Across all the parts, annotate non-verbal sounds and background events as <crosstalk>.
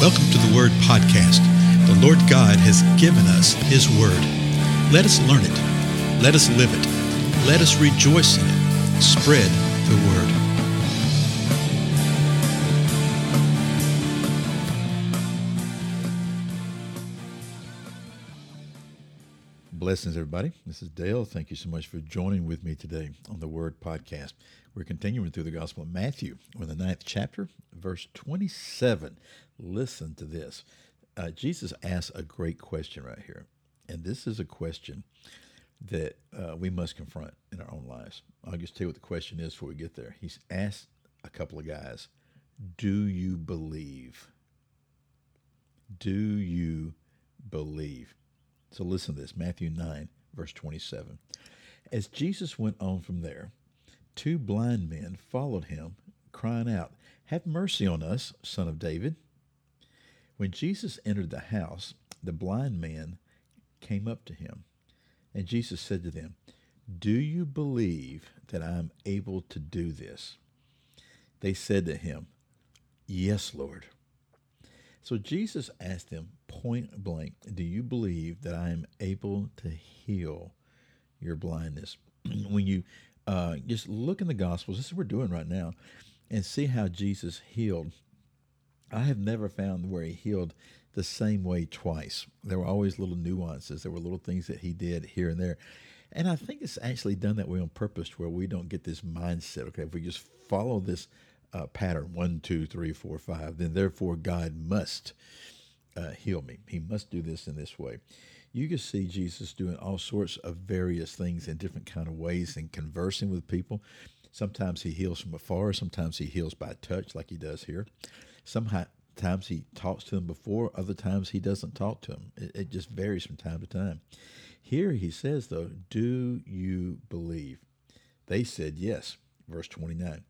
Welcome to the Word Podcast. The Lord God has given us His Word. Let us learn it. Let us live it. Let us rejoice in it. Spread the Word. Blessings, everybody. This is Dale. Thank you so much for joining with me today on the Word Podcast. We're continuing through the Gospel of Matthew. In the ninth chapter, verse 27. Listen to this. Uh, Jesus asks a great question right here. And this is a question that uh, we must confront in our own lives. I'll just tell you what the question is before we get there. He's asked a couple of guys, Do you believe? Do you believe? So listen to this Matthew 9, verse 27. As Jesus went on from there, two blind men followed him, crying out, Have mercy on us, son of David. When Jesus entered the house, the blind man came up to him, and Jesus said to them, Do you believe that I am able to do this? They said to him, Yes, Lord. So Jesus asked them point blank, Do you believe that I am able to heal your blindness? <clears throat> when you uh, just look in the Gospels, this is what we're doing right now, and see how Jesus healed. I have never found where he healed the same way twice. There were always little nuances. There were little things that he did here and there. And I think it's actually done that way on purpose where we don't get this mindset. Okay, if we just follow this uh, pattern one, two, three, four, five, then therefore God must uh, heal me. He must do this in this way. You can see Jesus doing all sorts of various things in different kind of ways and conversing with people. Sometimes he heals from afar. Sometimes he heals by touch, like he does here. Sometimes he talks to them before. Other times he doesn't talk to them. It, it just varies from time to time. Here he says, though, "Do you believe?" They said yes. Verse twenty-nine.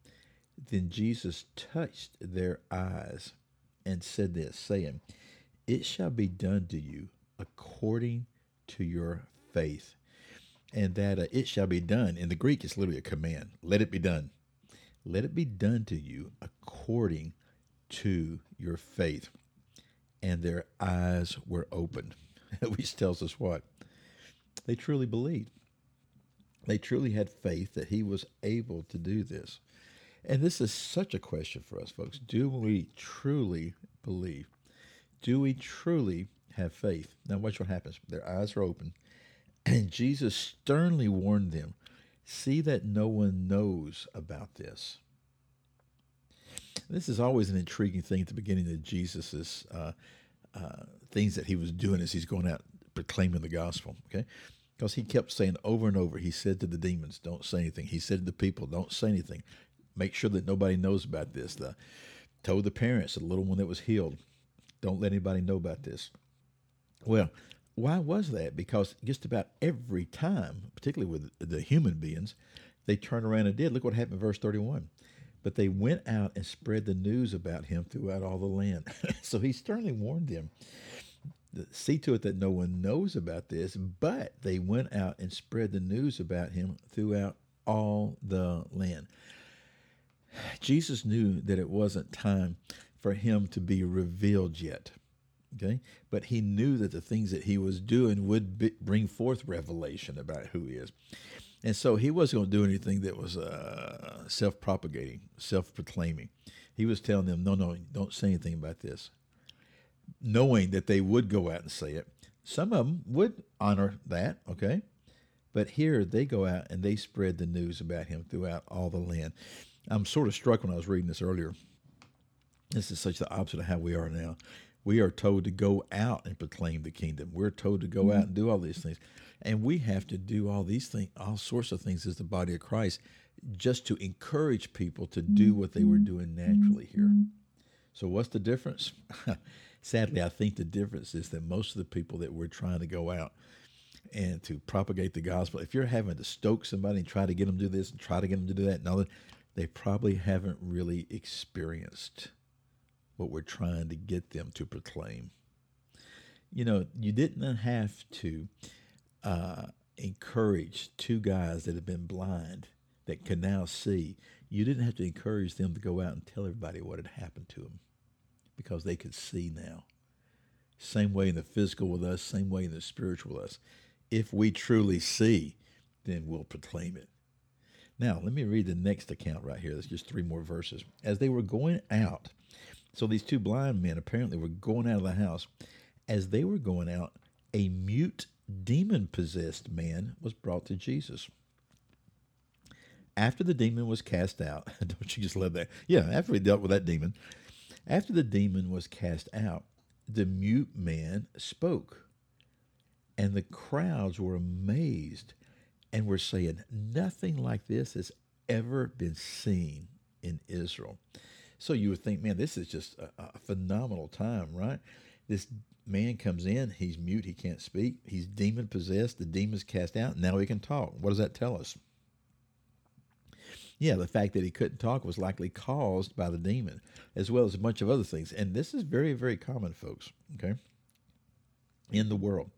Then Jesus touched their eyes and said this, saying, It shall be done to you according to your faith. And that uh, it shall be done, in the Greek, it's literally a command. Let it be done. Let it be done to you according to your faith. And their eyes were opened, <laughs> which tells us what? They truly believed. They truly had faith that he was able to do this. And this is such a question for us, folks. Do we truly believe? Do we truly have faith? Now, watch what happens. Their eyes are open, and Jesus sternly warned them see that no one knows about this. This is always an intriguing thing at the beginning of Jesus's uh, uh, things that he was doing as he's going out proclaiming the gospel. Okay, because he kept saying over and over, he said to the demons, "Don't say anything." He said to the people, "Don't say anything." make sure that nobody knows about this. The, told the parents, the little one that was healed, don't let anybody know about this. Well, why was that? Because just about every time, particularly with the human beings, they turned around and did. Look what happened in verse 31. But they went out and spread the news about him throughout all the land. <laughs> so he sternly warned them see to it that no one knows about this, but they went out and spread the news about him throughout all the land. <sighs> Jesus knew that it wasn't time for him to be revealed yet. Okay, but he knew that the things that he was doing would be, bring forth revelation about who he is, and so he wasn't going to do anything that was uh, self-propagating, self-proclaiming. He was telling them, "No, no, don't say anything about this," knowing that they would go out and say it. Some of them would honor that. Okay, but here they go out and they spread the news about him throughout all the land. I'm sort of struck when I was reading this earlier. This is such the opposite of how we are now. We are told to go out and proclaim the kingdom. We're told to go mm-hmm. out and do all these things. And we have to do all these things, all sorts of things as the body of Christ, just to encourage people to do mm-hmm. what they were doing naturally here. Mm-hmm. So, what's the difference? <laughs> Sadly, I think the difference is that most of the people that we're trying to go out and to propagate the gospel, if you're having to stoke somebody and try to get them to do this and try to get them to do that, and they probably haven't really experienced what we're trying to get them to proclaim. You know, you didn't have to uh, encourage two guys that have been blind that can now see. You didn't have to encourage them to go out and tell everybody what had happened to them. because they could see now. Same way in the physical with us, same way in the spiritual with us. If we truly see, then we'll proclaim it. Now, let me read the next account right here. There's just three more verses. As they were going out, so these two blind men apparently were going out of the house. As they were going out, a mute demon possessed man was brought to Jesus. After the demon was cast out, <laughs> don't you just love that? Yeah, after he dealt with that demon, after the demon was cast out, the mute man spoke. And the crowds were amazed and were saying, Nothing like this has ever been seen in Israel. So you would think, man, this is just a, a phenomenal time, right? This man comes in, he's mute, he can't speak, he's demon possessed, the demon's cast out, now he can talk. What does that tell us? Yeah, the fact that he couldn't talk was likely caused by the demon, as well as a bunch of other things. And this is very, very common, folks, okay, in the world.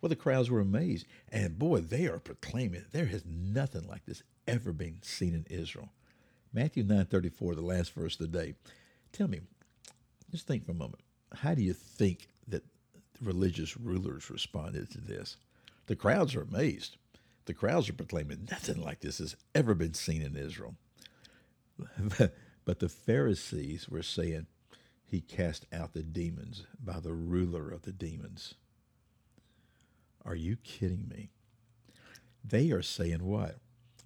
Well, the crowds were amazed. And boy, they are proclaiming there has nothing like this ever been seen in Israel. Matthew 9.34, the last verse of the day. Tell me, just think for a moment. How do you think that religious rulers responded to this? The crowds are amazed. The crowds are proclaiming nothing like this has ever been seen in Israel. <laughs> but the Pharisees were saying he cast out the demons by the ruler of the demons. Are you kidding me? They are saying what?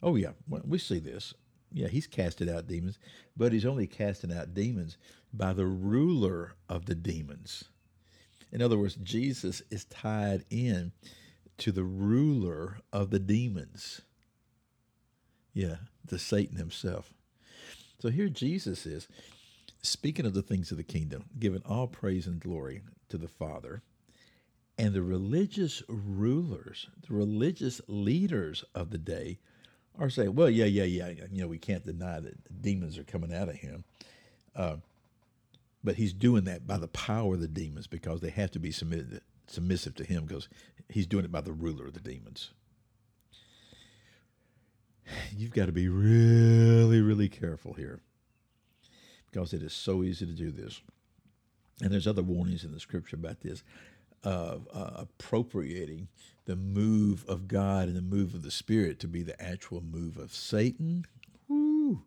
Oh, yeah, we see this. Yeah, he's casted out demons, but he's only casting out demons by the ruler of the demons. In other words, Jesus is tied in to the ruler of the demons. Yeah, to Satan himself. So here Jesus is speaking of the things of the kingdom, giving all praise and glory to the Father. And the religious rulers, the religious leaders of the day are saying, well, yeah, yeah, yeah, you know, we can't deny that demons are coming out of him. Uh, but he's doing that by the power of the demons because they have to be submitted, submissive to him because he's doing it by the ruler of the demons. You've got to be really, really careful here because it is so easy to do this. And there's other warnings in the scripture about this of uh, appropriating the move of God and the move of the Spirit to be the actual move of Satan. Woo!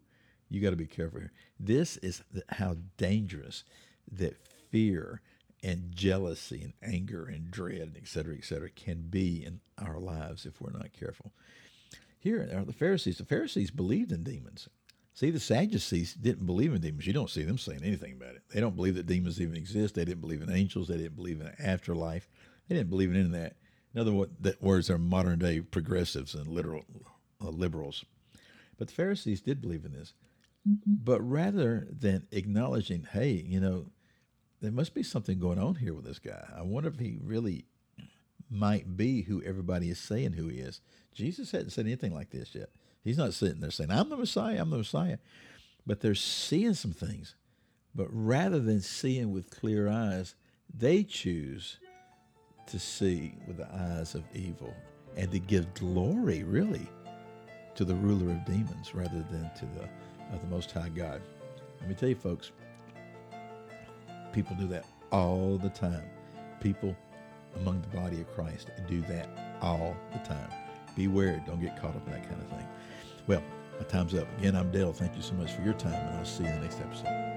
You got to be careful here. This is how dangerous that fear and jealousy and anger and dread, and et cetera, et cetera, can be in our lives if we're not careful. Here are the Pharisees. The Pharisees believed in demons. See, the Sadducees didn't believe in demons. You don't see them saying anything about it. They don't believe that demons even exist. They didn't believe in angels. They didn't believe in afterlife. They didn't believe in any of that. In other words, they're modern day progressives and literal uh, liberals. But the Pharisees did believe in this. But rather than acknowledging, hey, you know, there must be something going on here with this guy. I wonder if he really might be who everybody is saying who he is. Jesus hadn't said anything like this yet. He's not sitting there saying, I'm the Messiah, I'm the Messiah. But they're seeing some things. But rather than seeing with clear eyes, they choose to see with the eyes of evil and to give glory, really, to the ruler of demons rather than to the, of the Most High God. Let me tell you, folks, people do that all the time. People among the body of Christ do that all the time. Beware, don't get caught up in that kind of thing. Well, my time's up. Again, I'm Dale. Thank you so much for your time, and I'll see you in the next episode.